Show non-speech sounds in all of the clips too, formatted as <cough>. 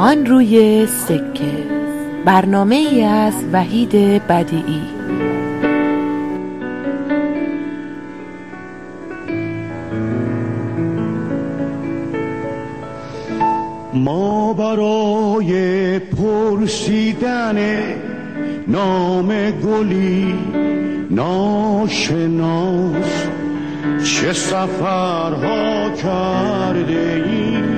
آن روی سکه. برنامه ای از وحید بدیعی. ما برای پرسیدن نام گلی ناشناس چه سفرها کرده ایم؟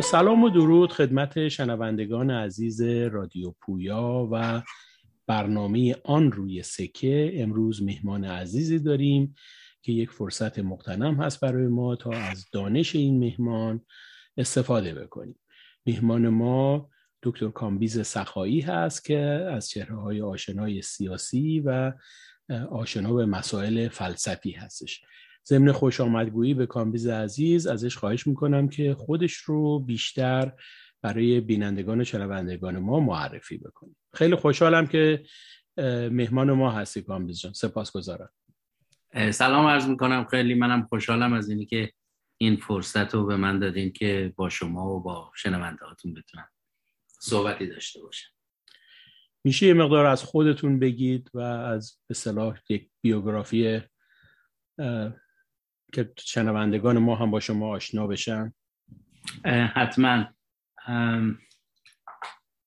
سلام و درود خدمت شنوندگان عزیز رادیو پویا و برنامه آن روی سکه. امروز مهمان عزیزی داریم که یک فرصت مقتنم هست برای ما تا از دانش این مهمان استفاده بکنیم. مهمان ما دکتر کامبیز سخایی هست که از چهره های آشنای سیاسی و آشنا به مسائل فلسفی هستش. ضمن خوش آمدگویی به کامبیز عزیز ازش خواهش می‌کنم که خودش رو بیشتر برای بینندگان و شنوندگان ما معرفی بکنه. خیلی خوشحالم که مهمان ما هستی کامبیز جان. سپاسگزارم سلام عرض می‌کنم. خیلی منم خوشحالم از اینی که این فرصت رو به من دادین که با شما و با شنونده هاتون بتونم صحبتی داشته باشم. میشه یه مقدار از خودتون بگید و از به اصطلاح یک بیوگرافی که شنوندگان ما هم با شما آشنا بشن. حتما.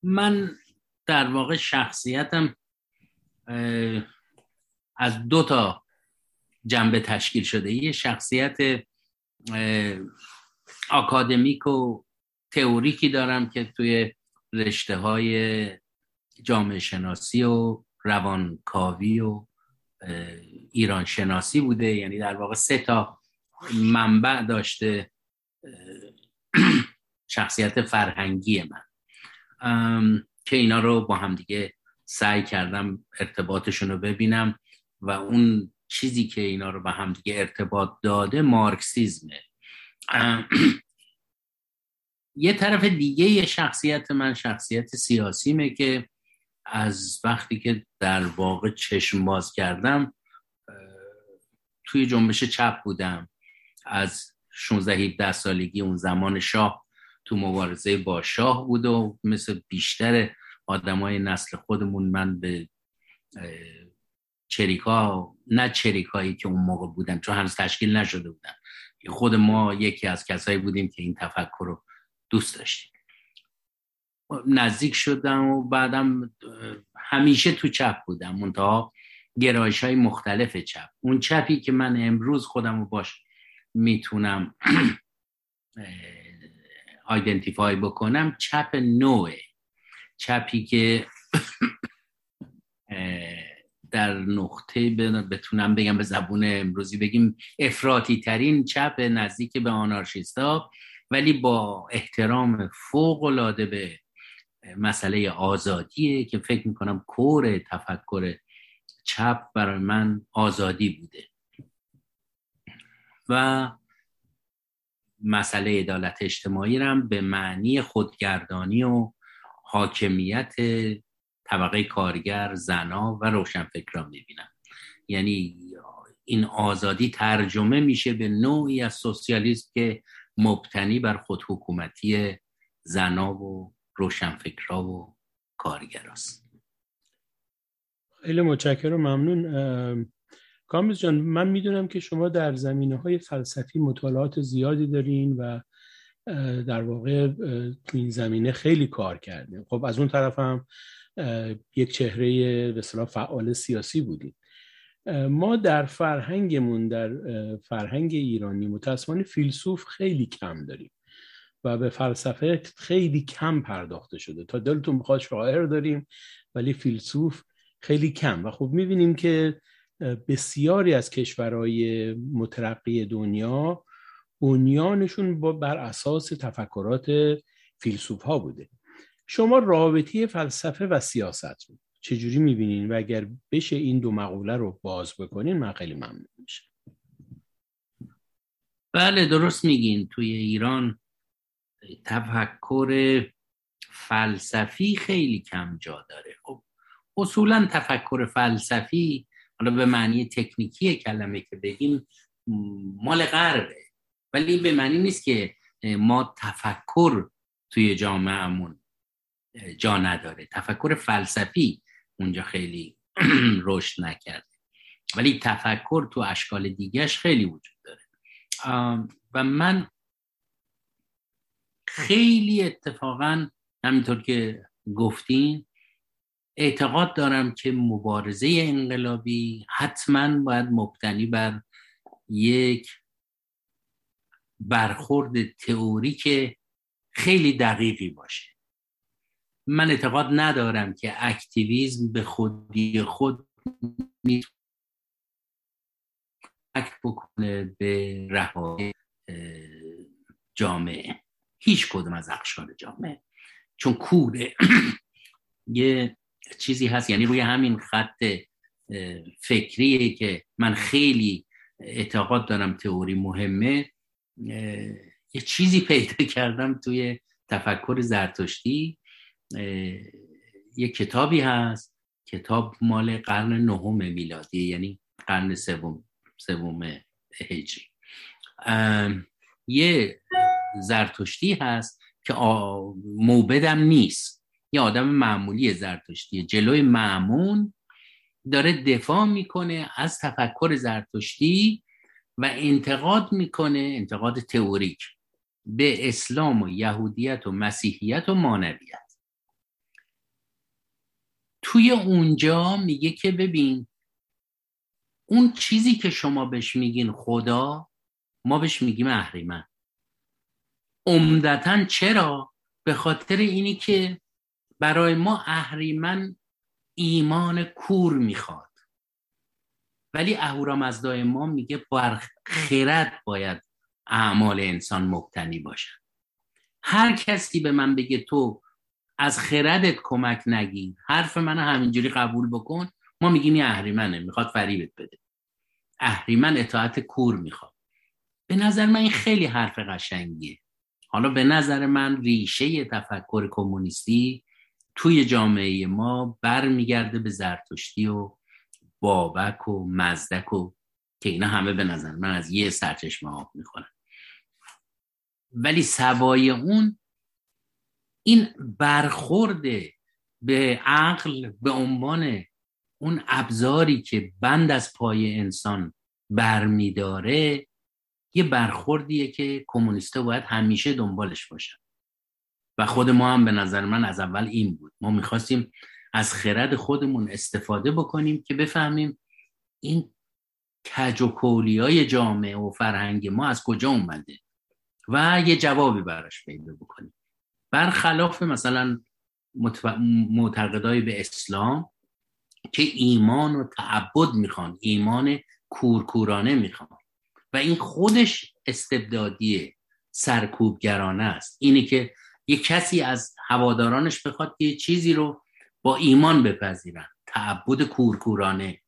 من در واقع شخصیتم از دو تا جنبه تشکیل شده. یه شخصیت آکادمیک و تئوریکی دارم که توی رشته های جامعه شناسی و روانکاوی و ایران شناسی بوده. یعنی در واقع سه تا منبع داشته <clears throat> شخصیت فرهنگی من. که اینا رو با هم دیگه سعی کردم ارتباطشون رو ببینم و اون چیزی که اینا رو هم دیگه ارتباط داده مارکسیزمه. <clears throat> یه طرف دیگه یه شخصیت من شخصیت سیاسیمه که از وقتی که در واقع چشم باز کردم توی جنبش چپ بودم. از 16 17 سالگی اون زمان شاه تو مبارزه با شاه بود و مثل بیشتر آدمای نسل خودمون من به چریکا نه چریکایی که اون موقع بودن چون هنوز تشکیل نشده بودن. خود ما یکی از کسایی بودیم که این تفکر رو دوست داشتیم. نزدیک شدم و بعدم همیشه تو چپ بودم منتها گرایش های مختلف چپ. اون چپی که من امروز خودم رو باش می‌تونم آیدنتیفای بکنم چپ نوعه چپی که در نقطه بتونم بگم به زبون امروزی بگیم افراطی ترین چپ نزدیک به آنارشیستا ولی با احترام فوق العاده به مسئله آزادیه که فکر می‌کنم کور تفکر چپ برای من آزادی بوده. و مسئله عدالت اجتماعی رم به معنی خودگردانی و حاکمیت طبقه کارگر زنا و روشنفکران می‌بینم. یعنی این آزادی ترجمه میشه به نوعی از سوسیالیسم که مبتنی بر خودحکومتی زنا و روشنفکرا و کارگراست. خیلی متشکرم ممنون. کامیز جان من می‌دونم که شما در زمینه های فلسفی مطالعات زیادی دارین و در واقع تو این زمینه خیلی کار کردین. خب از اون طرف هم یک چهره به فعال سیاسی بودیم ما در فرهنگمون در فرهنگ ایرانی متاسفانه فیلسوف خیلی کم داریم و به فلسفه خیلی کم پرداخته شده. تا دلتون بخواد شاعر داریم ولی فیلسوف خیلی کم. و خب می‌بینیم که بسیاری از کشورهای مترقی دنیا بنیانشون بر اساس تفکرات فیلسوف ها بوده. شما رابطه فلسفه و سیاست رو چجوری می‌بینین؟ و اگر بشه این دو مقوله رو باز بکنین من خیلی ممنون میشه بله درست میگین. توی ایران تفکر فلسفی خیلی کم جا داره. خب اصولا تفکر فلسفی حالا به معنی تکنیکی کلمه که بگیم مال غربه. ولی به معنی نیست که ما تفکر توی جامعهمون جا نداره. تفکر فلسفی اونجا خیلی <clears throat> رشد نکرده. ولی تفکر تو اشکال دیگهش خیلی وجود داره. و من خیلی اتفاقا همینطور که گفتین اعتقاد دارم که مبارزه انقلابی حتما باید مبتنی بر یک برخورد تئوریک خیلی دقیقی باشه. من اعتقاد ندارم که اکتیویزم به خودی خود می‌تونه بکنه به رهایی جامعه. هیچ کدوم از اقشار جامعه. چون کوره <clears throat> یه چیزی هست یعنی روی همین خط فکریه که من خیلی اعتقاد دارم تئوری مهمه یه چیزی پیدا <laughs> کردم توی تفکر زرتشتی. یه کتابی هست کتاب مال قرن نهم میلادی یعنی قرن سوم سوم هجری. یه زرتشتی هست که موبدم نیست. یه آدم معمولی زرتشتی. جلوی معمون داره دفاع می‌کنه از تفکر زرتشتی و انتقاد می‌کنه انتقاد تئوریک به اسلام و یهودیت و مسیحیت و مانویت. توی اونجا میگه که ببین اون چیزی که شما بهش میگین خدا ما بهش میگیم اهریمن. عمدتا چرا؟ به خاطر اینی که برای ما اهریمن ایمان کور می‌خواد. ولی اهورامزدای ما میگه بر خرد باید اعمال انسان مبتنی باشد هر کسی به من بگه تو از خردت کمک نگیر حرف من همینجوری قبول بکن ما میگیم یه اهریمنه می‌خواد فریبت بده. اهریمن اطاعت کور می‌خواد. به نظر من این خیلی حرف قشنگیه. حالا به نظر من ریشه تفکر کمونیستی توی جامعه ما برمیگرده به زرتشتی و بابک و مزدک و که اینا همه به نظر من از یه سرچشمه آب می‌خورن. ولی سوای اون این برخورد به عقل به عنوان اون ابزاری که بند از پای انسان برمیداره یه برخوردیه که کمونیستا باید همیشه دنبالش باشن. و خود ما هم به نظر من از اول این بود. ما می‌خواستیم از خرد خودمون استفاده بکنیم که بفهمیم این کج و های جامعه و فرهنگ ما از کجا اومده و یه جوابی براش پیدا بکنیم. برخلاف مثلا معتقدای به اسلام که ایمان و تعبد می‌خوان ایمان کورکورانه می‌خوان و این خودش استبدادی سرکوبگرانه است. اینی که یه کسی از هوادارانش بخواد که یه چیزی رو با ایمان بپذیرن. تعبد کورکورانه.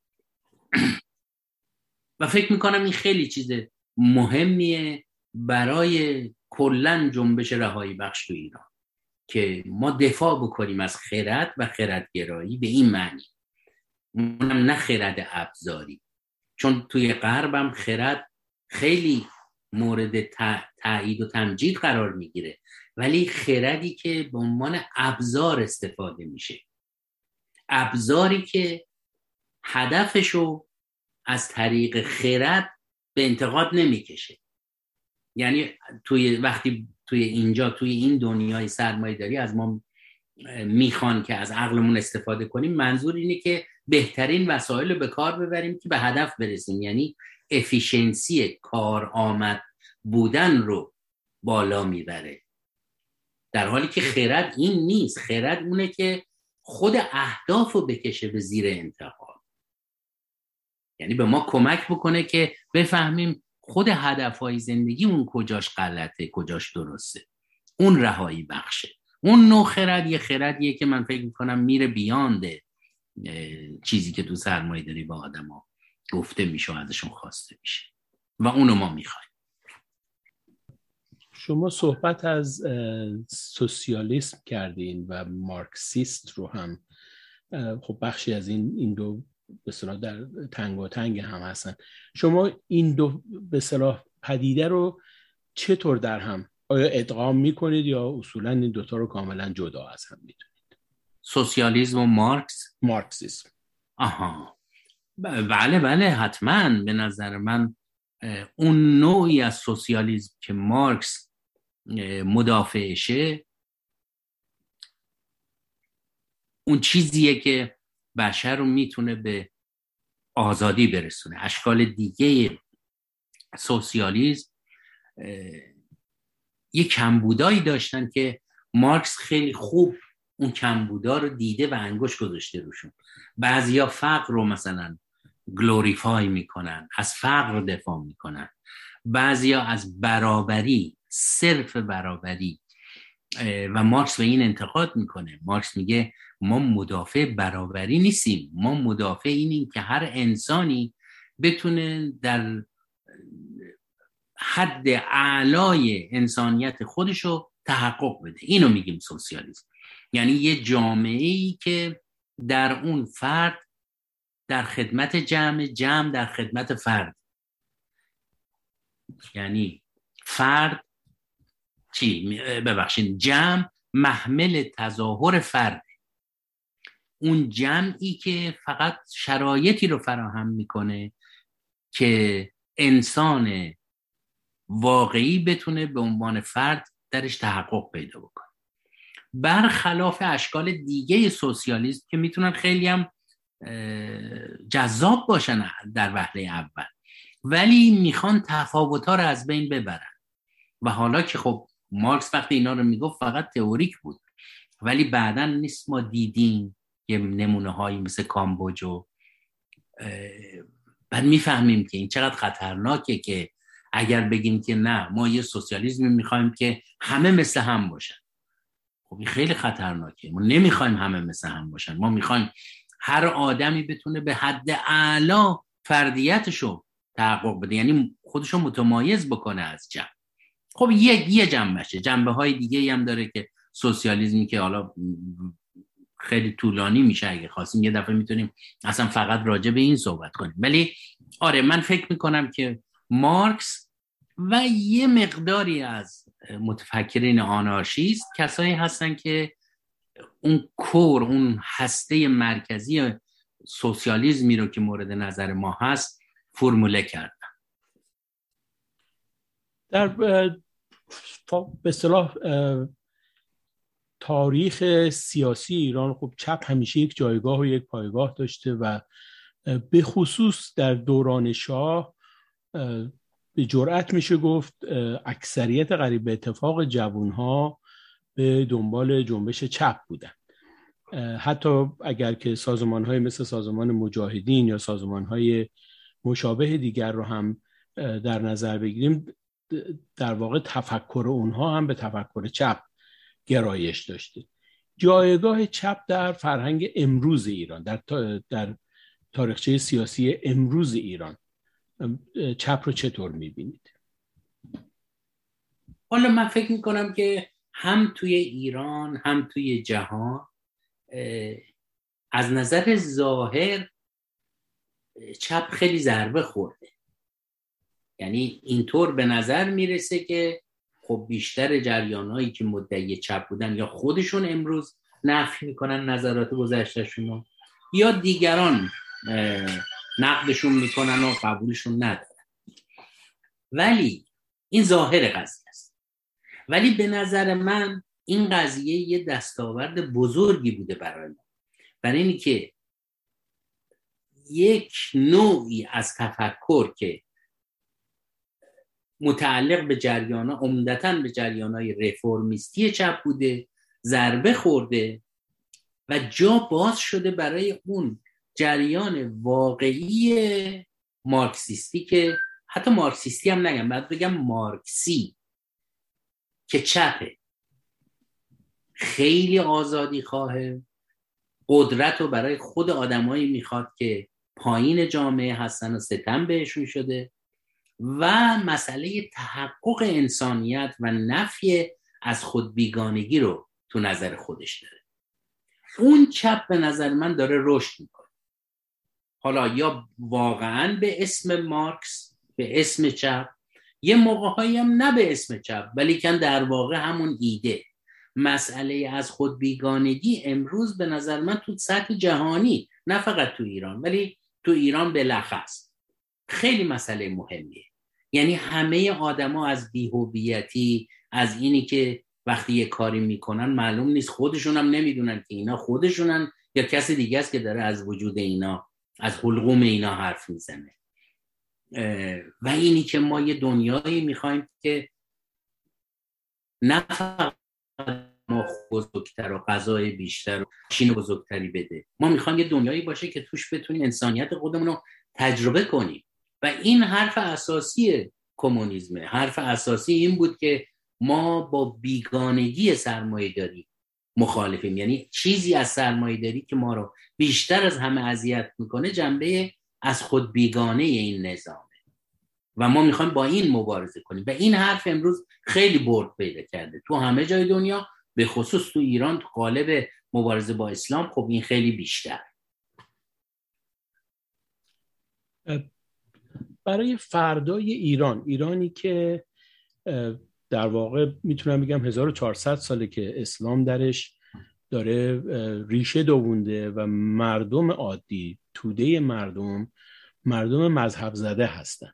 <clears throat> و فکر می‌کنم این خیلی چیز مهمیه برای کلا جنبش رهایی بخش تو ایران که ما دفاع بکنیم از خرد و خردگرایی به این معنی. اونم نه خرد ابزاری. چون توی غربم خرد خیلی مورد تایید و تمجید قرار می‌گیره. ولی خردی که به عنوان ابزار استفاده میشه. ابزاری که هدفشو از طریق خرد به انتقاد نمی‌کشه. یعنی توی وقتی توی اینجا توی این دنیای سرمایه داری از ما می‌خوان که از عقلمون استفاده کنیم منظور اینه که بهترین وسایل رو به کار ببریم که به هدف برسیم. یعنی افیشنسی کار آمد بودن رو بالا می‌بره. در حالی که خرد این نیست. خرد اونه که خود اهداف رو بکشه به زیر انتها یعنی به ما کمک بکنه که بفهمیم خود هدفهای زندگی اون کجاش غلطه کجاش درسته. اون رهایی بخشه. اون نوع خرد یه خردیه که من فکر می‌کنم میره بیانده چیزی که تو سرمایه داری با آدم ها گفته میشه و ازشون خواسته میشه. و اونو ما می‌خوایم. شما صحبت از سوسیالیسم کردین و مارکسیست رو هم خب بخشی از این این دو به صلاح در تنگ و تنگ هم هستن. شما این دو به صلاح پدیده رو چطور در هم آیا ادغام می‌کنید یا اصولا این دوتا رو کاملا جدا از هم می‌دونید سوسیالیسم و مارکس؟ مارکسیسم. آها. بله بله حتما. به نظر من اون نوعی از سوسیالیسم که مارکس مدافعشه. اون چیزیه که بشر رو می‌تونه به آزادی برسونه. اشکال دیگه سوسیالیسم یه کمبودایی داشتن که مارکس خیلی خوب اون کمبودا رو دیده و انگوش گذاشته روشون. بعضیا فقر رو مثلا گلوریفای می‌کنن از فقر دفاع می‌کنن. بعضیا از برابری صرف برابری و مارکس به این انتقاد می‌کنه. مارکس میگه ما مدافع برابری نیستیم. ما مدافع اینیم که هر انسانی بتونه در حد اعلای انسانیت خودشو تحقق بده. اینو میگیم سوسیالیسم. یعنی یه جامعه ای که در اون فرد در خدمت جمع جمع در خدمت فرد. یعنی فرد چی؟ ببخشید جمع محمل تظاهر فرد. اون جمعی که فقط شرایطی رو فراهم می‌کنه که انسان واقعی بتونه به عنوان فرد درش تحقق پیدا بکنه. برخلاف اشکال دیگه سوسیالیسم که می‌تونن خیلی هم جذاب باشن در وهله اول ولی می‌خوان تفاوت رو از بین ببرن. و حالا که خب مارکس وقتی اینا رو می‌گفت فقط تئوریک بود. ولی بعدا نیست ما دیدیم یه نمونه هایی مثل کامبوج و بعد می‌فهمیم که این چقدر خطرناکه که اگر بگیم که نه ما یه سوسیالیزمی می‌خوایم که همه مثل هم باشن. خب این خیلی خطرناکه. ما نمی‌خوایم همه مثل هم باشن. ما می‌خوایم هر آدمی بتونه به حد اعلا فردیتشو تحقق بده. یعنی خودشو متمایز بکنه از جمع خب یه یه جنبشه. جنبه های دیگه هم داره که سوسیالیزمی که حالا خیلی طولانی میشه اگه خواستیم یه دفعه می‌تونیم اصلا فقط راجع به این صحبت کنیم. ولی آره من فکر می‌کنم که مارکس و یه مقداری از متفکرین آنارشیست کسایی هستن که اون کور اون هسته مرکزی سوسیالیزمی رو که مورد نظر ما هست فرموله کردن. در به صلاح تاریخ سیاسی ایران خب چپ همیشه یک جایگاه و یک پایگاه داشته و به خصوص در دوران شاه به جرأت میشه گفت اکثریت قریب به اتفاق جوانها به دنبال جنبش چپ بودن. حتی اگر که سازمان های مثل سازمان مجاهدین یا سازمان های مشابه دیگر رو هم در نظر بگیریم در واقع تفکر اونها هم به تفکر چپ گرایش داشته جایگاه چپ در فرهنگ امروز ایران در, در تاریخچه سیاسی امروز ایران چپ رو چطور می‌بینید؟ حالا من فکر می‌کنم که هم توی ایران هم توی جهان از نظر ظاهر چپ خیلی ضربه خورده یعنی اینطور به نظر می‌رسه که خب بیشتر جریانهایی که مدعی چپ بودن یا خودشون امروز نفی می‌کنن نظرات گذشتهشون یا دیگران نقدشون می‌کنن و قبولشون ندارن. ولی این ظاهر قضیه است. ولی به نظر من این قضیه یه دستاورد بزرگی بوده برای ما. برای اینی که یک نوعی از تفکر که متعلق به جریان عمدتا به جریان های رفرمیستی چپ بوده ضربه خورده و جا باز شده برای اون جریان واقعی مارکسیستی که حتی مارکسیستی هم نگم باید بگم مارکسی که چپه. خیلی آزادی خواهه. قدرت رو برای خود آدمایی می‌خواد که پایین جامعه هستن و ستم بهشون شده. و مسئله تحقق انسانیت و نفی از خود بیگانگی رو تو نظر خودش داره. اون چپ به نظر من داره رشد می‌کنه. حالا یا واقعا به اسم مارکس به اسم چپ یه موقع هم نه به اسم چپ ولی کن در واقع همون ایده. مسئله از خود بیگانگی امروز به نظر من تو سطح جهانی نه فقط تو ایران ولی تو ایران بلخص خیلی مسئله مهمیه. یعنی همه آدما از بیهویتی از اینی که وقتی یه کاری می‌کنن معلوم نیست خودشون هم نمی‌دونن که اینا خودشونن یا کسی دیگه است که داره از وجود اینا از حلقوم اینا حرف می‌زنه. و اینی که ما یه دنیایی می‌خوایم که نه ما بزرگتر و غذای بیشتر و شین بزرگتری بده. ما می‌خوایم یه دنیایی باشه که توش بتونیم انسانیت خودمون رو تجربه کنیم. این حرف اساسی کمونیسمه. حرف اساسی این بود که ما با بیگانگی سرمایه داری مخالفیم. یعنی چیزی از سرمایه داری که ما رو بیشتر از همه اذیت می‌کنه جنبه از خود بیگانه این نظامه. و ما می‌خوایم با این مبارزه کنیم. و این حرف امروز خیلی برد پیدا کرده. تو همه جای دنیا به خصوص تو ایران تو قالب مبارزه با اسلام خب این خیلی بیشتر. برای فردای ایران ایرانی که در واقع می‌تونم بگم 1400 ساله که اسلام درش داره ریشه دوونده و مردم عادی توده مردم مردم مذهب زده هستن.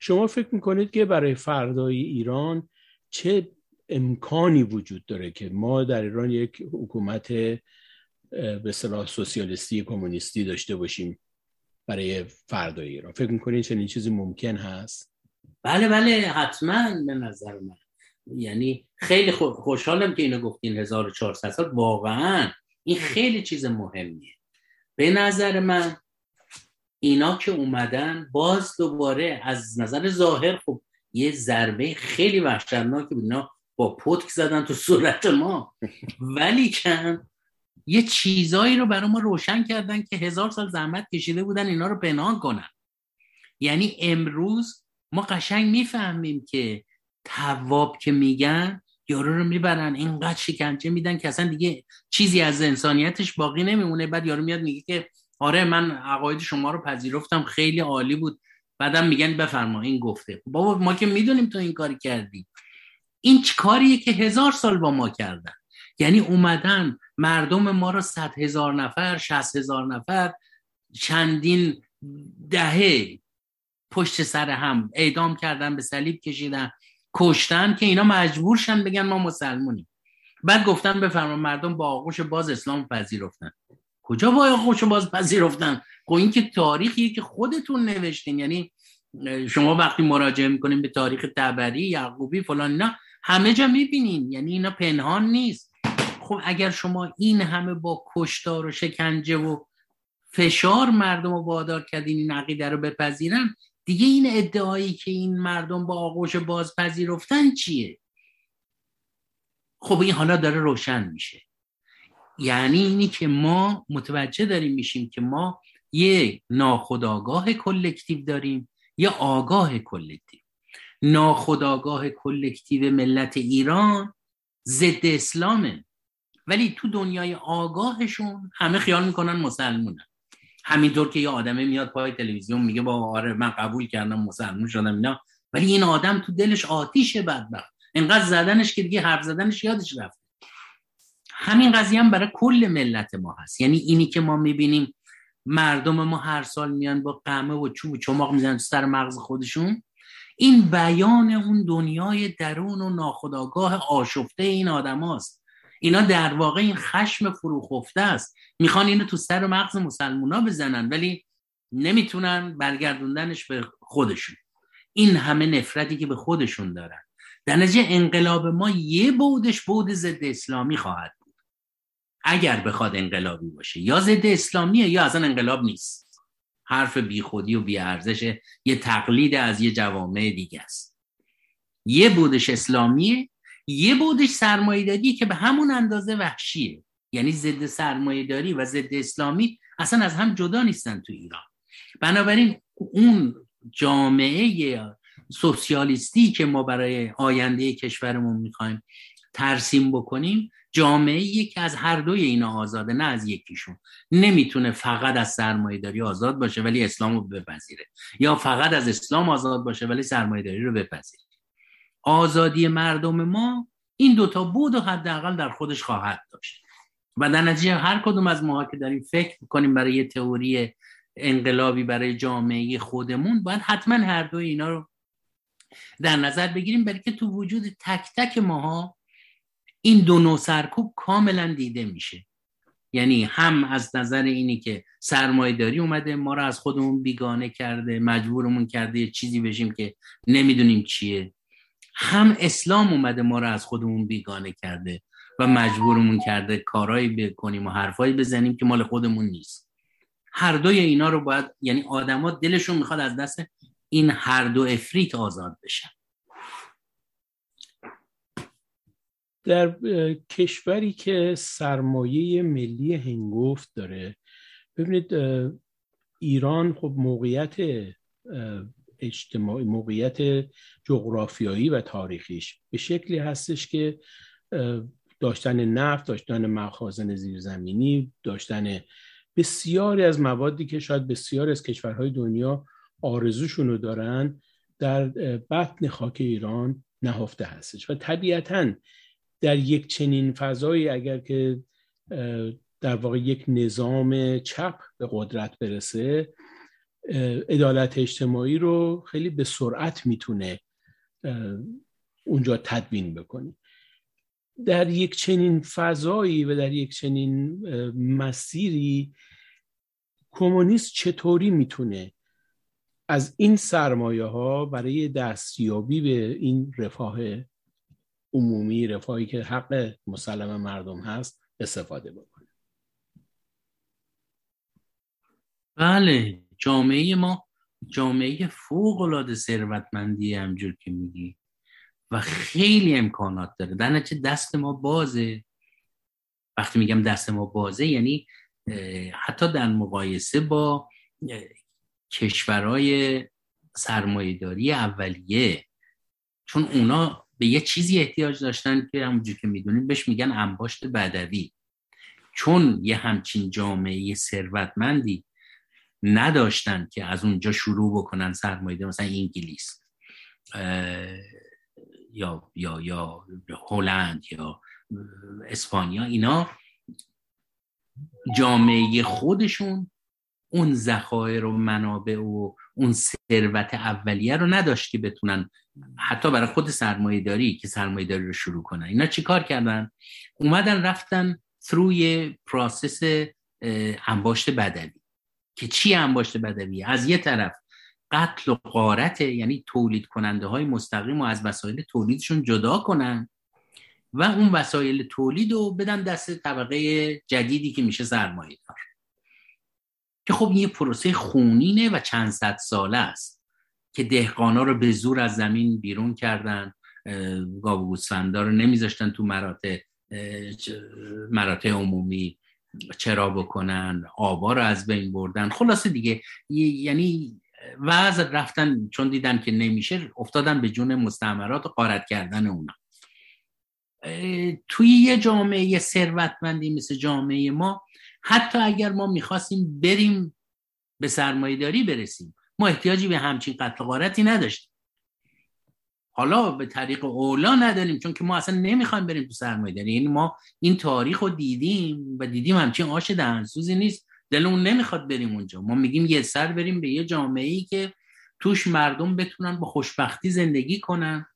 شما فکر می‌کنید که برای فردای ایران چه امکانی وجود داره که ما در ایران یک حکومت به صلاح سوسیالیستی کمونیستی داشته باشیم؟ برای فردای ایران. فکر می‌کنید چنین چیزی ممکن هست؟ بله بله حتما به نظر من. یعنی خیلی خوشحالم که اینو گفتین 1400 سال واقعا. این خیلی چیز مهمیه. به نظر من اینا که اومدن باز دوباره از نظر ظاهر خب یه ضربه خیلی وحشتناک اینا با پتک زدن تو صورت ما. <laughs> ولی کن یه چیزایی رو برای ما روشن کردن که هزار سال زحمت کشیده بودن اینا رو پنهان کنن. یعنی امروز ما قشنگ می‌فهمیم که تواب که میگن یارو رو می‌برن اینقدر شکنجه میدن که اصلا دیگه چیزی از انسانیتش باقی نمیمونه. بعد یارو میاد میگه که آره من عقاید شما رو پذیرفتم خیلی عالی بود. بعدم میگن بفرما این گفته. بابا ما که می‌دونیم تو این کاری کردی. این کاریه که هزار سال با ما کردن. یعنی اومدن مردم ما رو صد هزار نفر شست هزار نفر چندین دهه پشت سر هم اعدام کردن به صلیب کشیدن کشتن که اینا مجبور شن بگن ما مسلمونیم. بعد گفتن بفرما مردم با آغوش باز اسلام پذیرفتن. کجا با آغوش باز پذیرفتن؟ خب این که تاریخیه که خودتون نوشتین. یعنی شما وقتی مراجعه می‌کنین به تاریخ تبری یعقوبی فلان نه همه جا می‌بینین. یعنی اینا پنهان نیست. خب اگر شما این همه با کشتار و شکنجه و فشار مردم رو وادار کردین این عقیده رو بپذیرن دیگه این ادعایی که این مردم با آغوش باز پذیرفتن چیه؟ خب این حالا داره روشن میشه. یعنی اینی که ما متوجه داریم میشیم که ما یه ناخودآگاه collective داریم یه آگاه collective. ناخودآگاه collective ملت ایران ضد اسلامه. ولی تو دنیای آگاهشون همه خیال می‌کنن مسلمونن. همینطور که یه آدمه میاد پای تلویزیون میگه با آره من قبول کردم مسلمون شدم اینا. ولی این آدم تو دلش آتیشه بدبخت. انقدر زدنش که دیگه حرف زدنش یادش رفت. همین قضیه هم برای کل ملت ما هست. یعنی اینی که ما می‌بینیم مردم ما هر سال میان با قمه و چوب و چماق می‌زنن سر مغز خودشون. این بیان اون دنیای درون و ناخداگاه آشفته این آدم هاست. اینا در واقع این خشم فروخفته است. می‌خوان اینو تو سر مغز مسلمونا بزنن ولی نمی‌تونن برگردوندنش به خودشون. این همه نفرتی که به خودشون دارن. در نتیجه انقلاب ما یه بودش بود ضد اسلامی خواهد بود. اگر بخواد انقلابی باشه یا ضد اسلامیه یا اصلا انقلاب نیست. حرف بیخودی و بیارزش یه تقلید از یه جوامع دیگه است. یه بودش اسلامیه یه بودش سرمایهداری که به همون اندازه وحشیه. یعنی ضد سرمایهداری و ضد اسلامی اصلا از هم جدا نیستن تو ایران. بنابراین اون جامعه سوسیالیستی که ما برای آینده کشورمون می‌خوایم ترسیم بکنیم جامعه یکی از هر دوی اینا آزاده نه از یکیشون. نمی‌تونه فقط از سرمایه داری آزاد باشه ولی اسلام رو بپذیره. یا فقط از اسلام آزاد باشه ولی سرمایه داری رو بپذیره. آزادی مردم ما این دوتا بود و حداقل در خودش خواهد داشت. و در نتیجه هر کدوم از ما که داریم فکر کنیم برای تئوری انقلابی برای جامعه خودمون باید حتما هر دوی اینا رو در نظر بگیریم برای که تو وجود تک تک ماها این دو نوع سرکوب کاملا دیده میشه. یعنی هم از نظر اینی که سرمایه داری اومده ما رو از خودمون بیگانه کرده مجبورمون کرده یه چیزی بشیم که نمی‌دونیم چیه. هم اسلام اومده ما رو از خودمون بیگانه کرده و مجبورمون کرده کارهایی بکنیم و حرفایی بزنیم که مال خودمون نیست. هر دوی اینا رو باید یعنی آدما دلشون می‌خواد از دست این هر دو افریت آزاد بشن. در کشوری که سرمایه ملی هنگفت داره ببینید ایران خب موقعیت اجتماعی موقعیت جغرافیایی و تاریخیش. به شکلی هستش که داشتن نفت داشتن مخازن زیرزمینی داشتن بسیاری از موادی که شاید بسیاری از کشورهای دنیا آرزوشون رو دارن در بطن خاک ایران نهفته هستش. و طبیعتا در یک چنین فضایی اگر که در واقع یک نظام چپ به قدرت برسه عدالت اجتماعی رو خیلی به سرعت می‌تونه اونجا تدوین بکنه. در یک چنین فضایی و در یک چنین مسیری کمونیست چطوری می‌تونه از این سرمایه ها برای دستیابی به این رفاه عمومی رفاهی که حق مسلم مردم هست استفاده بکنه؟ بله. جامعه ما جامعه فوق العاده ثروتمندی همجور که میگی. و خیلی امکانات داره. در نتیجه دست ما بازه. وقتی میگم دست ما بازه یعنی حتی در مقایسه با کشورهای سرمایهداری اولیه. چون اونا به یه چیزی احتیاج داشتن که همونجور که می‌دونیم بهش میگن انباشت بدوی. چون یه همچین جامعه ثروتمندی نداشتن که از اونجا شروع بکنن سرمایه مثلا انگلیس یا یا یا هلند یا اسپانیا اینا جامعه خودشون اون ذخایر و منابع و اون ثروت اولیه رو نداشت که بتونن حتی برای خود سرمایه داری که سرمایه داری رو شروع کنن. اینا چیکار کردن؟ اومدن رفتن ثروی پروسس انباشت بدوی. که چی انباشت بدوی؟ از یه طرف قتل و قارت یعنی تولید کننده های مستقیم و از وسایل تولیدشون جدا کنن و اون وسایل تولید رو بدن دست طبقه جدیدی که میشه سرمایه دار. که خب یه پروسه خونینه و چند صد ساله است که دهقانا رو به زور از زمین بیرون کردن گاو و گوسفندا رو نمیذاشتن تو مراتع مراتع عمومی. چرا بکنن آبا رو از بین بردن. خلاصه دیگه یعنی وضع رفتن چون دیدن که نمیشه افتادن به جون مستعمرات و قارت کردن اونا. توی یه جامعه ثروتمندی مثل جامعه ما حتی اگر ما می‌خواستیم بریم به سرمایه داری برسیم ما احتیاجی به همچین قتل غارتی نداشتیم. حالا به طریق اولا نداریم چون که ما اصلا نمی‌خوایم بریم تو سرمایه داری. یعنی ما این تاریخ رو دیدیم و دیدیم همچین آش دهنسوزی نیست دلمون نمی‌خواد بریم اونجا. ما میگیم یه سر بریم به یه جامعه ای که توش مردم بتونن با خوشبختی زندگی کنن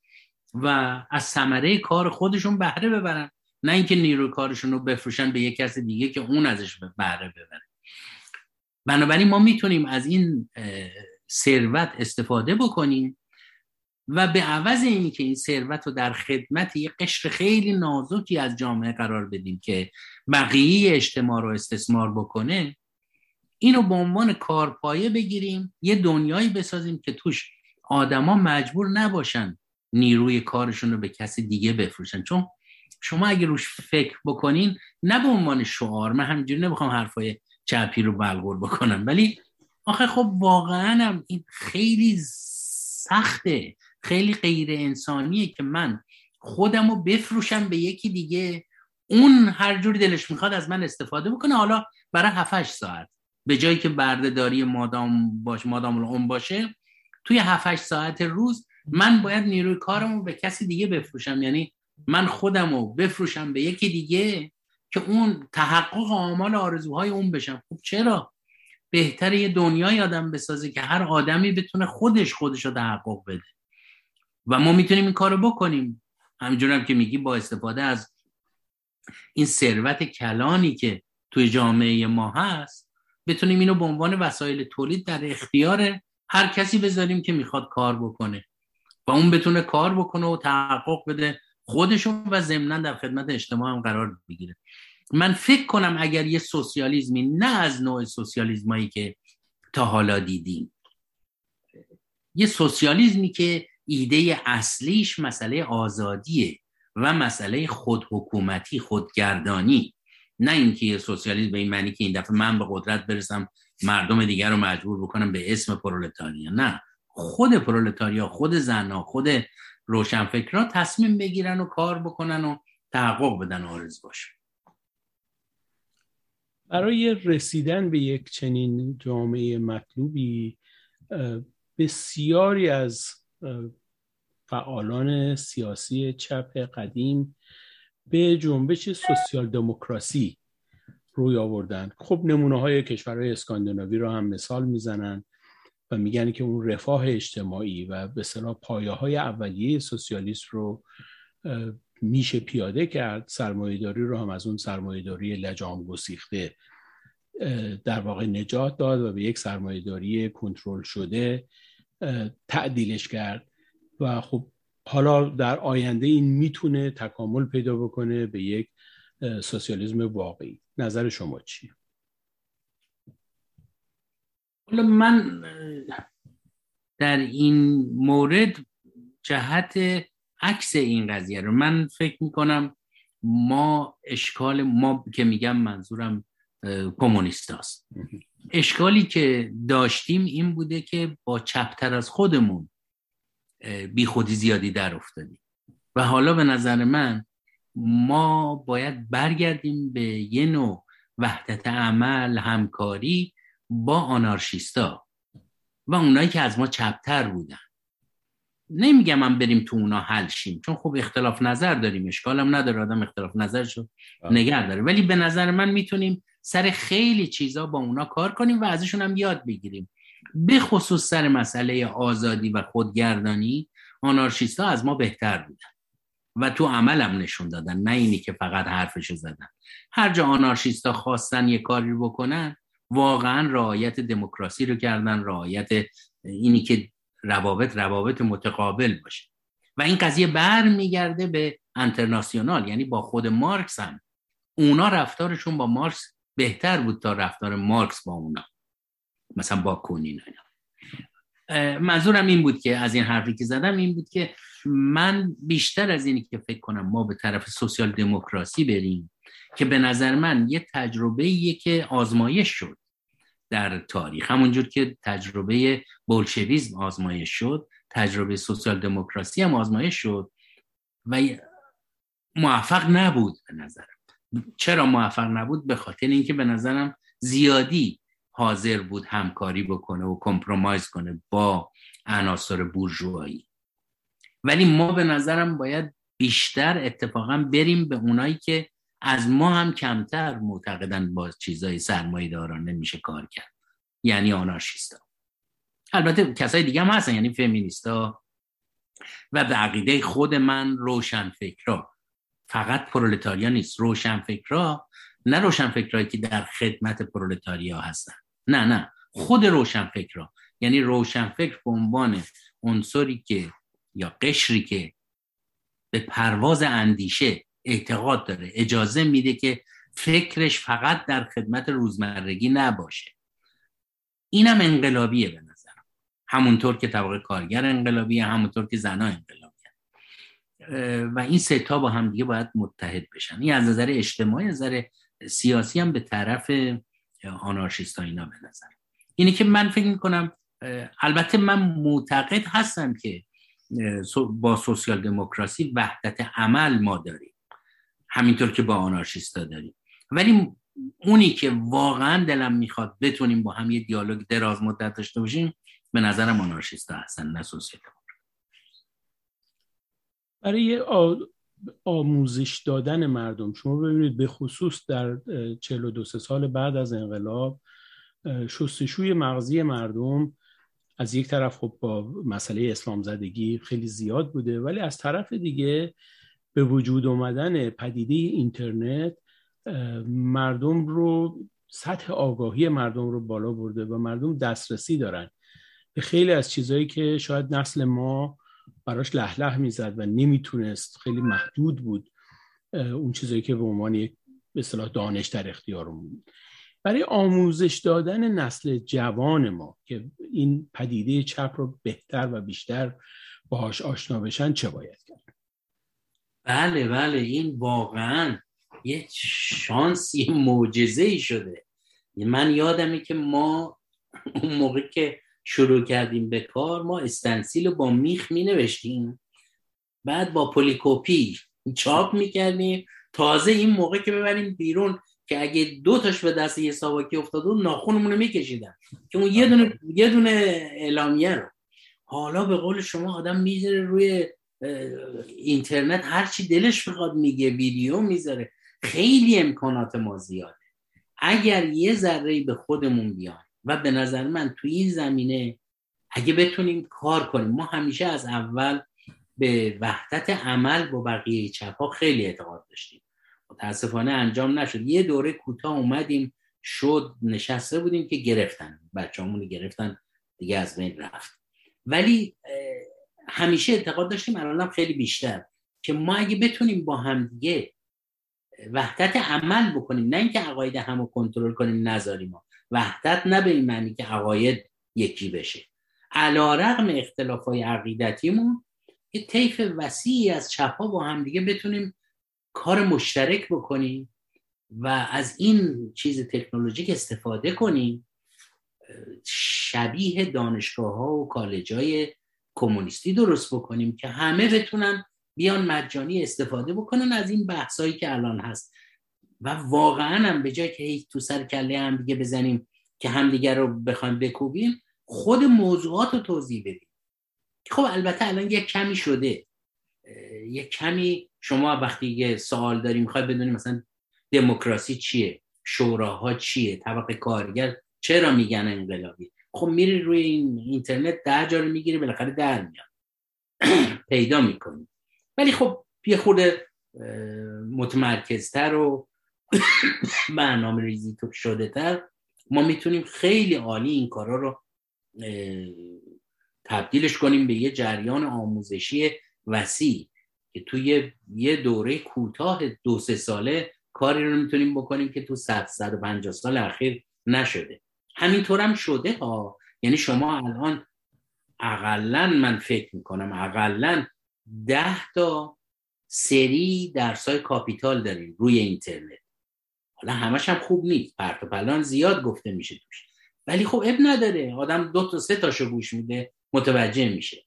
و از ثمره کار خودشون بهره ببرن. نه اینکه نیروی کارشون رو بفروشن به یک کس دیگه که اون ازش بهره ببره. بنابراین ما می‌تونیم از این ثروت استفاده بکنیم و به عوض اینی که این ثروت رو در خدمت یه قشر خیلی نازکی از جامعه قرار بدیم که بقیه اجتماع رو استثمار بکنه اینو به عنوان کارپایه بگیریم یه دنیایی بسازیم که توش آدما مجبور نباشن نیروی کارشون رو به کسی دیگه بفروشن. چون شما اگه روش فکر بکنین نه به عنوان شعار من همینجوری نمی‌خوام حرفای چپی رو بلغور بکنم ولی آخه خب واقعا هم این خیلی سخته. خیلی غیر انسانیه که من خودم رو بفروشم به یکی دیگه. اون هر جوری دلش می‌خواد از من استفاده بکنه. حالا برای 7 ساعت. به جایی که بردهداری مادام باش مادام اون باشه توی 7 ساعت روز من باید نیروی کارمو به کسی دیگه بفروشم. یعنی من خودم رو بفروشم به یکی دیگه که اون تحقق آمال آرزوهای اون بشم. خب چرا؟ بهتره یه دنیای آدم بسازه که هر آدمی بتونه خودش خودش رو تحقق بده. و ما می‌تونیم این کارو بکنیم. همینجور هم که میگی با استفاده از این ثروت کلانی که توی جامعه ما هست بتونیم اینو به عنوان وسایل تولید در اختیار هر کسی بذاریم که می‌خواد کار بکنه و اون بتونه کار بکنه و تحقق بده خودشون و ضمنا در خدمت اجتماع هم قرار بگیره. من فکر کنم اگر یه سوسیالیزمی نه از نوع سوسیالیزمایی که تا حالا دیدیم یه سوسیالیزمی که ایده اصلیش مسئله آزادیه و مسئله خود حکومتی خودگردانی. نه اینکه سوسیالیسم به این معنی که این دفعه من به قدرت برسم مردم دیگر رو مجبور بکنم به اسم پرولتاریا. نه خود پرولتاریا خود زنها خود روشنفکرها تصمیم بگیرن و کار بکنن و تحقق بدن آرز باشه برای رسیدن به یک چنین جامعه مطلوبی بسیاری از فعالان سیاسی چپ قدیم به جنبش سوسیال دموکراسی روی آوردن. خب نمونه های کشورهای اسکاندیناوی رو هم مثال می‌زنن و میگن که اون رفاه اجتماعی و به صلاح پایه های اولیه سوسیالیست رو میشه پیاده کرد. سرمایهداری رو هم از اون سرمایهداری لجام گسیخته در واقع نجات داد و به یک سرمایهداری کنترل شده. تعدیلش کرد و خب حالا در آینده این می‌تونه تکامل پیدا بکنه به یک سوسیالیسم واقعی. نظر شما چیه؟ حالا من در این مورد جهت عکس این قضیه رو من فکر می‌کنم ما اشکال ما که میگم منظورم کمونیست هست. اشکالی که داشتیم این بوده که با چپتر از خودمون بی خودی زیادی در افتادیم. و حالا به نظر من ما باید برگردیم به یه نوع وحدت عمل همکاری با آنارشیستا و اونایی که از ما چپتر بودن. نمیگم من بریم تو اونا حل شیم چون خب اختلاف نظر داریم. اشکالم نداره آدم اختلاف نظر شد نگه داره. ولی به نظر من می‌تونیم سر خیلی چیزا با اونا کار کنیم و ازشون هم یاد بگیریم. به خصوص سر مسئله آزادی و خودگردانی آنارشیست ها از ما بهتر بودن و تو عملم نشون دادن نه اینی که فقط حرفشو زدن. هر جا آنارشیست ها خواستن یه کاری رو بکنن واقعا رعایت دموکراسی رو کردن رعایت اینی که روابط روابط متقابل باشه. و این قضیه بر میگرده به انترناسیونال یعنی با خود مارکس هم. اونا رفتارشون با مارکس بهتر بود تا رفتار مارکس با اونا. مثلا با کونین منظورم این بود که از این حرفی که زدم این بود که من بیشتر از اینی که فکر کنم ما به طرف سوسیال دموکراسی بریم که به نظر من یه تجربه که آزمایش شد در تاریخ. همونجور که تجربه بولشویزم آزمایش شد تجربه سوسیال دموکراسی هم آزمایش شد و موفق نبود به نظرم. چرا موفق نبود؟ به خاطر اینکه به نظرم زیادی حاضر بود همکاری بکنه و کمپرومایز کنه با عناصر بورژوایی. ولی ما به نظرم باید بیشتر اتفاقا بریم به اونایی که از ما هم کمتر معتقدن با چیزای سرمایه داران نمیشه کار کرد. یعنی آنارشیستا. البته کسای دیگه هم هستن یعنی فمینیستا و به عقیده خود من روشن فکرها فقط پرولتاریا نیست. روشن فکرها نه روشن فکرهایی که در خدمت پرولتاریا هستن. نه نه. خود روشن فکرها یعنی روشن فکر به عنوان عنصری که یا قشری که به پرواز اندیشه اعتقاد داره اجازه میده که فکرش فقط در خدمت روزمرگی نباشه. اینم انقلابیه به نظرم. همونطور که طبقه کارگر انقلابیه همونطور که زنها انقلابیه. و این ستا با هم دیگه باید متحد بشن. این از نظر اجتماعی از نظر سیاسی هم به طرف آنارشیست اینا به نظر. اینه که من فکر می‌کنم البته من معتقد هستم که با سوسیال دموکراسی وحدت عمل ما داریم. همینطور که با آنارشیستا داریم. ولی اونی که واقعا دلم می‌خواد بتونیم با هم یه دیالوگ دراز مدت داشته باشیم به نظرم آنارشیستا هستن نه سوسیال برای آموزش دادن مردم. شما ببینید به خصوص در 42 سال بعد از انقلاب شستشوی مغزی مردم از یک طرف خب با مسئله اسلام زدگی خیلی زیاد بوده ولی از طرف دیگه به وجود آمدن پدیده اینترنت مردم رو سطح آگاهی مردم رو بالا برده و مردم دسترسی دارن. به خیلی از چیزهایی که شاید نسل ما براش لح می‌زد و نمی‌تونست خیلی محدود بود اون چیزایی که به عنوان یک به اصطلاح دانش در اختیارمون بود. برای آموزش دادن نسل جوان ما که این پدیده چپ رو بهتر و بیشتر باهاش آشنا بشن چه باید کرد؟ بله بله. این واقعا یه شانسی معجزه ای شده. من یادمه که ما اون موقع که شروع کردیم به کار ما استنسیل با میخ می نوشتیم بعد با پولیکوپی چاپ می‌کردیم. تازه این موقع که ببریم بیرون که اگه دو تاش به دست یه ساواکی افتاد و ناخونمون رو میکشیدن. که اون یه دونه یه دونه اعلامیه رو. حالا به قول شما آدم می‌ذاره روی اینترنت هر چی دلش بخواد میگه ویدیو می‌ذاره. خیلی امکانات ما زیاده. اگر یه ذره به خودمون بیان و به نظر من توی این زمینه اگه بتونیم کار کنیم ما همیشه از اول به وحدت عمل با بقیه چپ ها خیلی اعتقاد داشتیم. متاسفانه انجام نشد. یه دوره کوتاه اومدیم شد نشسته بودیم که گرفتن. بچه گرفتن دیگه از بین رفت. ولی همیشه اعتقاد داشتیم الان خیلی بیشتر که ما اگه بتونیم با هم دیگه وحدت عمل بکنیم نه اینکه عقاید همو کنترل کنیم نذاریم. وحدت نه به این معنی که عقاید یکی بشه. علا رقم اختلاف های عقیدتیمون یه طیف وسیعی از چپا با هم دیگه بتونیم کار مشترک بکنیم و از این چیز تکنولوژیک استفاده کنیم. شبیه دانشگاه ها و کالج های کمونیستی درست بکنیم که همه بتونن بیان مجانی استفاده بکنن از این بحثایی که الان هست. و واقعا هم به جای که تو سر کله هم دیگه بزنیم که همدیگه رو بخوایم بکوبیم خود موضوعات رو توضیح بدیم. خب البته الان یک کمی شده. یک کمی شما وقتی یه سوال داریم می‌خوای بدونیم مثلا دموکراسی چیه؟ شوراها چیه؟ طبق کارگر چرا میگن انقلابی؟ خب میری روی این اینترنت ده جا رو می‌گیری بالاخره در میاد. <clears throat> پیدا می‌کنی. ولی خب یه خورده متمرکزتر و برنامه ریزی شده تر. ما می‌تونیم خیلی عالی این کارا رو تبدیلش کنیم به یه جریان آموزشی وسیع که توی یه دوره کوتاه دو سه ساله کاری رو می‌تونیم بکنیم که تو صد صد و پنجاه سال اخیر نشده. همینطور هم شده ها. یعنی شما الان اقلا من فکر می‌کنم اقلا ده تا سری درسای کاپیتال داریم روی اینترنت. حالا همش هم خوب نیست. پرت و پلا زیاد گفته میشه توش. ولی خب عیب نداره. آدم دو تا سه تاشو گوش میده متوجه میشه.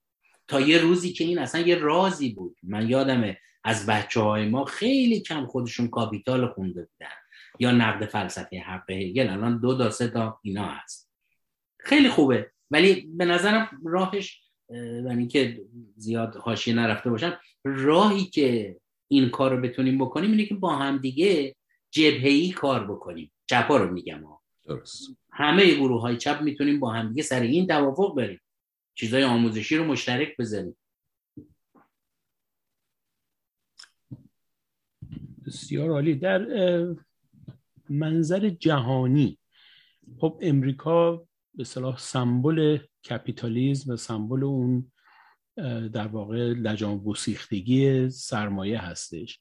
تا یه روزی که این اصلا یه رازی بود. من یادمه از بچه های ما خیلی کم خودشون کاپیتال خونده بودن. یا نقد فلسفه حق هگل. الان دو تا سه تا اینا هست. خیلی خوبه. ولی به نظرم راهش یعنی که زیاد حاشیه نرفته باشم راهی که این کار رو بتونیم بکنیم اینه که با هم دیگه جبهه‌ای کار بکنیم. چپا رو میگم ها. درست. همه گروه های چپ می‌تونیم با هم دیگه سر این توافق بریم. چیزای آموزشی رو مشترک بزنیم بسیار عالی. در منظر جهانی خب امریکا به صلاح سمبل کپیتالیزم و سمبل اون در واقع لجام گسیختگی سرمایه هستش.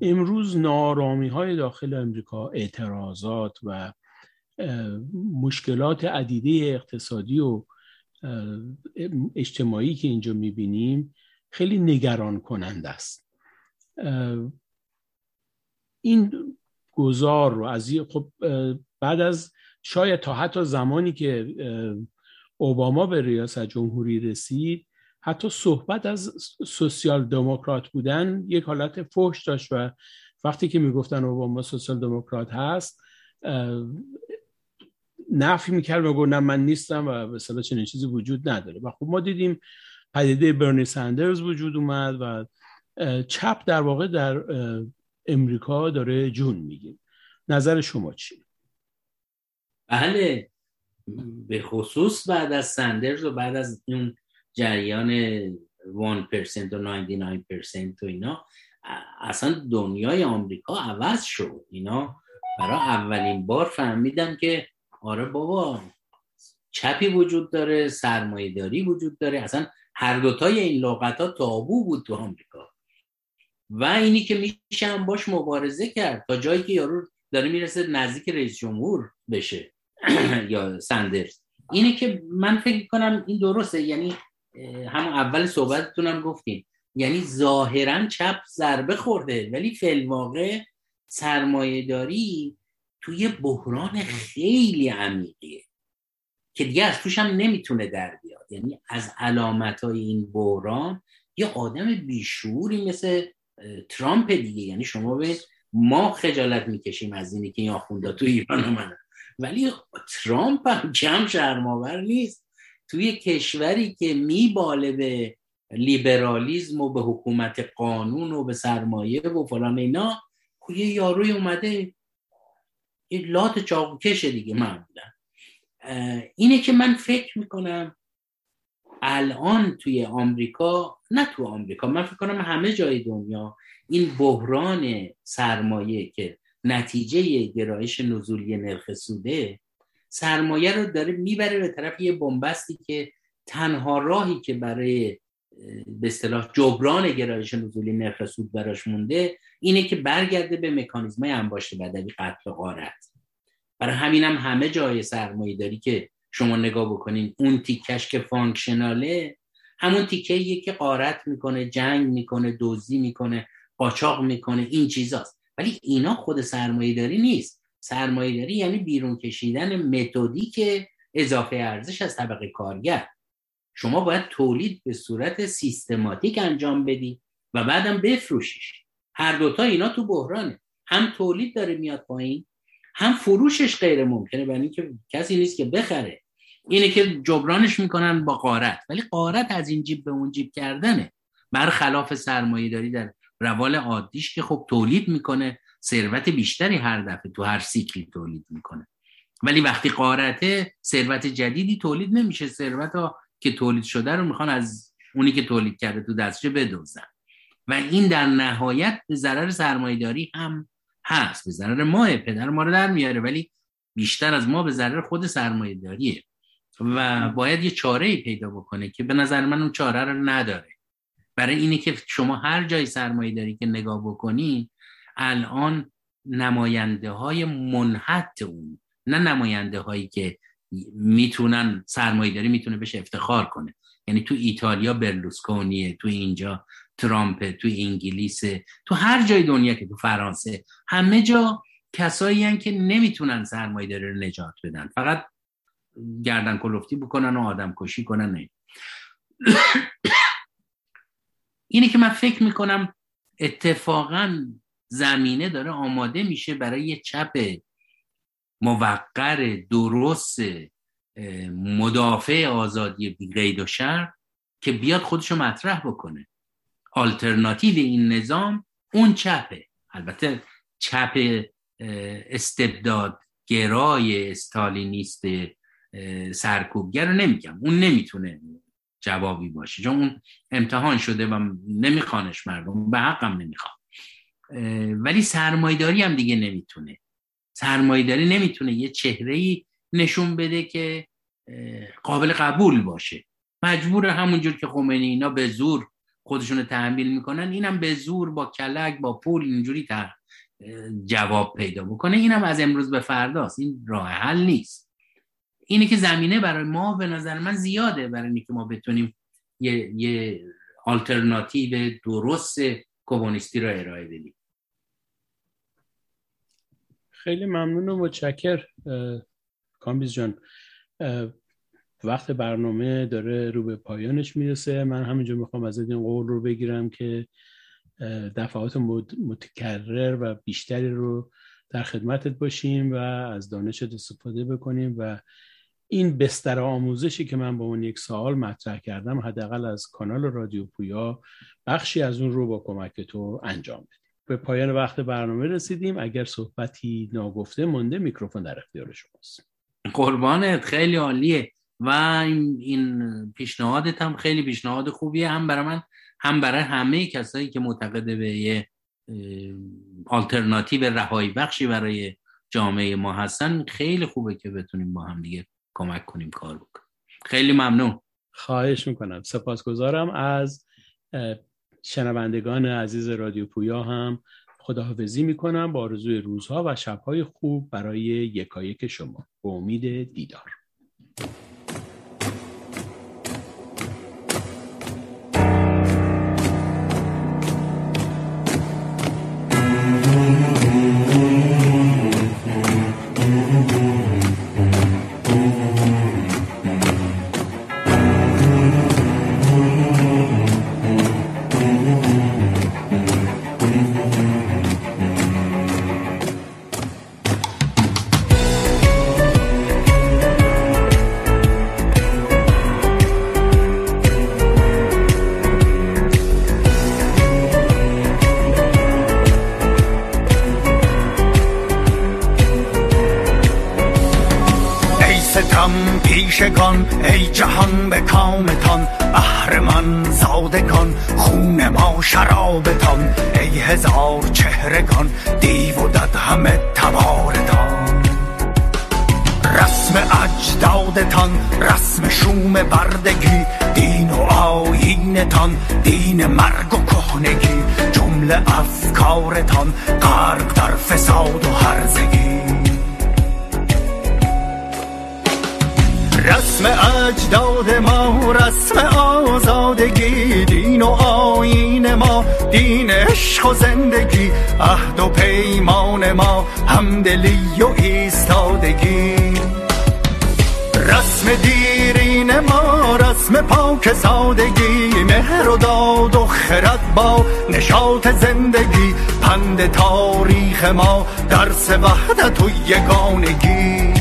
امروز نارامی های داخل امریکا اعتراضات و مشکلات عدیده اقتصادی و اجتماعی که اینجا می‌بینیم خیلی نگران کننده است این گذار رو از خب بعد از شاید تا حتی زمانی که اوباما به ریاست جمهوری رسید حتی صحبت از سوسیال دموکرات بودن یک حالت فحش داشت و وقتی که می‌گفتن اوباما سوسیال دموکرات هست نفی می‌کرد و گفت نه من نیستم و به چنین چیزی وجود نداره. و خب ما دیدیم پدیده برنی سندرز وجود اومد و چپ در واقع در امریکا داره جون میگیم نظر شما چی؟ بله. به خصوص بعد از سندرز و بعد از اون جریان 1% و 99% و اینا اصلا دنیای آمریکا عوض شد اینا. برای اولین بار فهمیدم که آره بابا چپی وجود داره سرمایهداری وجود داره. اصلا هر دوتای این لغت ها تابو بود تو آمریکا. و اینی که میشه باش مبارزه کرد. تا جایی که یارو داره می‌رسه نزدیک رئیس جمهور بشه. <clears throat> یا سندرز. اینه که من فکر کنم این درسته. یعنی هم اول صحبتتونم گفتیم یعنی ظاهرا چپ ضربه خورده ولی فیلواقع سرمایه داری توی بحران خیلی عمیقیه که دیگه از توش هم نمی‌تونه در بیاد. یعنی از علامت های این بحران یه آدم بیشوری مثل ترامپ دیگه. یعنی شما به ما خجالت می‌کشیم از اینی که این آخونده تو ایران اومدن ولی ترامپ هم کم شرماور نیست. توی کشوری که میباله به لیبرالیزم و به حکومت قانون و به سرمایه و فلان اینا خب یه یاروی اومده این لات چاقوکش دیگه معمولا. اینه که من فکر می‌کنم الان توی آمریکا نه تو آمریکا من فکر کنم همه جای دنیا این بحران سرمایه که نتیجه گرایش نزولی نرخ سوده سرمایه رو داره می‌بره به طرف یه بنبستی که تنها راهی که برای به اصطلاح جبران گرایش نزولی نرخ سود براش مونده اینه که برگرده به مکانیزمای انباشت بدوی قتل و غارت. برای همینم هم همه جای سرمایه داری که شما نگاه بکنین اون تیکش که فانکشناله همون تیکه که قارت می‌کنه جنگ می‌کنه دزدی می‌کنه قاچاق می‌کنه این چیزاست. ولی اینا خود سرمایه داری نیست. سرمایه داری یعنی بیرون کشیدن متدیک اضافه ارزش از طبقه کارگر. شما باید تولید به صورت سیستماتیک انجام بدی و بعدم بفروشیش. هر دوتا اینا تو بحرانه. هم تولید داره میاد پایین هم فروشش غیر ممکنه. برای اینکه کسی نیست که بخره. اینه که جبرانش می‌کنن با قارت ولی قارت از این جیب به اون جیب کردنه. برخلاف سرمایه داری در روال عادیش که خب تولید می‌کنه. ثروت بیشتری هر دفعه تو هر سیکلی تولید می‌کنه. ولی وقتی قارته ثروت جدیدی تولید نمیشه. ثروت که تولید شده رو می‌خوان از اونی که تولید کرده تو دستش بدوزن. و این در نهایت به ضرر سرمایهداری هم هست. به ضرر ماه پدر ما رو در میاره ولی بیشتر از ما به ضرر خود سرمایهداریه. و باید یه چاره ای پیدا بکنه که به نظر من اون چاره رو نداره. برای اینه که شما هر جای سرمایه داری که نگاه بکنی الان نماینده های منحط اون نه نماینده هایی که می‌تونن سرمایه داری می‌تونه بشه افتخار کنه یعنی تو ایتالیا برلوسکونیه تو اینجا ترامپ تو انگلیس تو هر جای دنیا که تو فرانسه همه جا کسایی هن که نمی‌تونن سرمایه داری رو نجات بدن فقط گردن کلفتی بکنن و آدم کشی کنن <coughs> نه. اینه که من فکر می‌کنم اتفاقا زمینه داره آماده میشه برای یه چپ موقر درست مدافع آزادی قید و شر که بیاد خودشو مطرح بکنه. آلترناتیو این نظام اون چپه. البته چپ استبداد گرای استالینیست سرکوبگر رو نمیگم. اون نمی‌تونه جوابی باشه. چون اون امتحان شده و نمیخوانش مردم. به حقم نمی‌خوان. ولی سرمایداری هم دیگه نمی‌تونه. سرمایداری نمی‌تونه یه چهره نشون بده که قابل قبول باشه. مجبور همونجور که خمینی اینا به زور خودشون تحمیل می‌کنن اینم به زور با کلک با پول اینجوری جواب پیدا بکنه. اینم از امروز به فرداست. این راه حل نیست. اینه که زمینه برای ما به نظر من زیاده برای اینکه ما بتونیم یه, یه آلترناتیو درست کمونیستی را ارائه بدیم. خیلی ممنون و متشکر کامبیز جان. وقت برنامه داره رو به پایانش می‌رسه. من همینجا می‌خوام از این قول رو بگیرم که دفعات متکرر و بیشتری رو در خدمتت باشیم و از دانشت استفاده بکنیم و این بستر آموزشی که من با اون یک سوال مطرح کردم حداقل از کانال رادیو پویا بخشی از اون رو با کمک تو انجام بدیم به پایان وقت برنامه رسیدیم. اگر صحبتی ناگفته مونده میکروفون در اختیار شماست. قربانت خیلی عالیه. و این پیشنهادت هم خیلی پیشنهاد خوبیه. هم برای من هم برای همه کسایی که معتقد به یه آلترناتیو رهایی بخشی برای جامعه ما هستن خیلی خوبه که بتونیم با هم دیگه کمک کنیم کار بکنیم. خیلی ممنون. خواهش می‌کنم. سپاسگزارم از شنوندگان عزیز رادیو پویا هم خداحافظی می‌کنم با آرزوی روزها و شبهای خوب برای یکایک شما. به امید دیدار. خون ما شرابتان ای هزار چهرگان دیو و دد همه تبارتان رسم اجدادتان رسم شوم بردگی دین و آینتان دین مرگ و کهنگی جمله افکارتان غرق در فساد و هرزگی. رسم اجداد ما رسم آزادگی دین و آین ما دین عشق و زندگی عهد و پیمان ما همدلی و ایستادگی. رسم دیرین ما رسم پاک سادگی مهر و داد و خرد با نشاط زندگی پند تاریخ ما درس وحدت و یگانگی.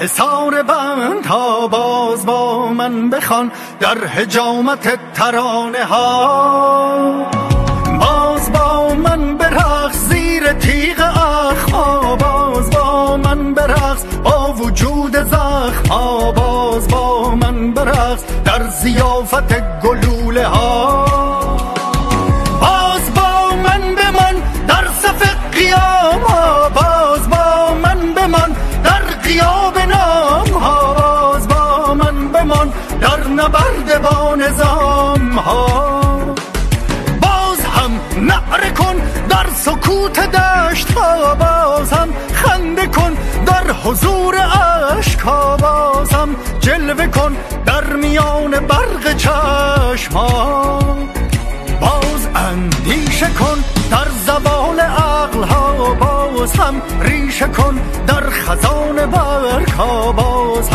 حسار بند تا باز با من بخوان در حجامت ترانه ها. باز با من برخ زیر تیغ اخما باز با من برقص با وجود زخم باز با من برقص در زیافت گلوله ها. سکوت دشت ها باز هم خنده کن در حضور عشق ها باز هم جلوه کن در میان برق چشم باز اندیشه کن در زبان عقل ها باز ریشه کن در خزان برک ها باز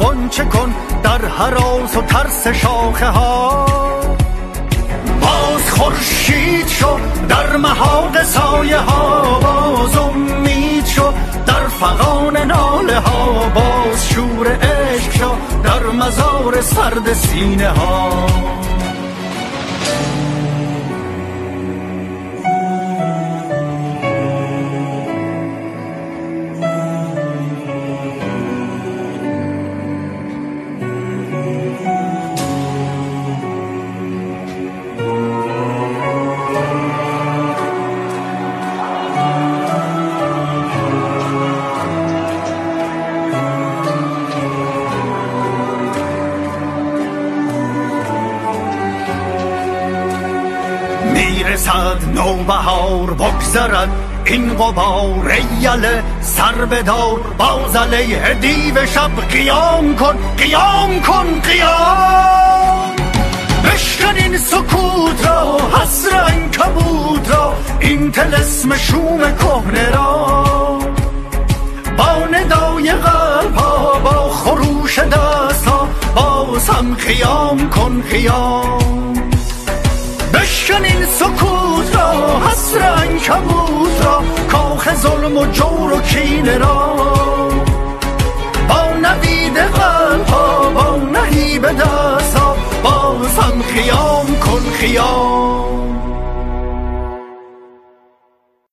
قنچه کن در حراس و ترس شاخه ها باز خورشید شو در محاق سایه ها باز شو. در فغان ناله ها باز شور عشق شو در مزار سرد سینه ها. نوبهار بگذرد این قبار ایله سر بدار باز علیه دیو شب قیام کن قیام کن قیام! بشکن این سکوت را حسر کبوت را این تلسم شوم کهنه را! با ندای قلب ها با خروش دست ها باز هم خیام کن خیام بشکن این سکوت را حسر کبوت را کاخ ظلم و جور و کینه را. با نوید قلب ها با نهیب دست ها باز هم خیام کن خیام.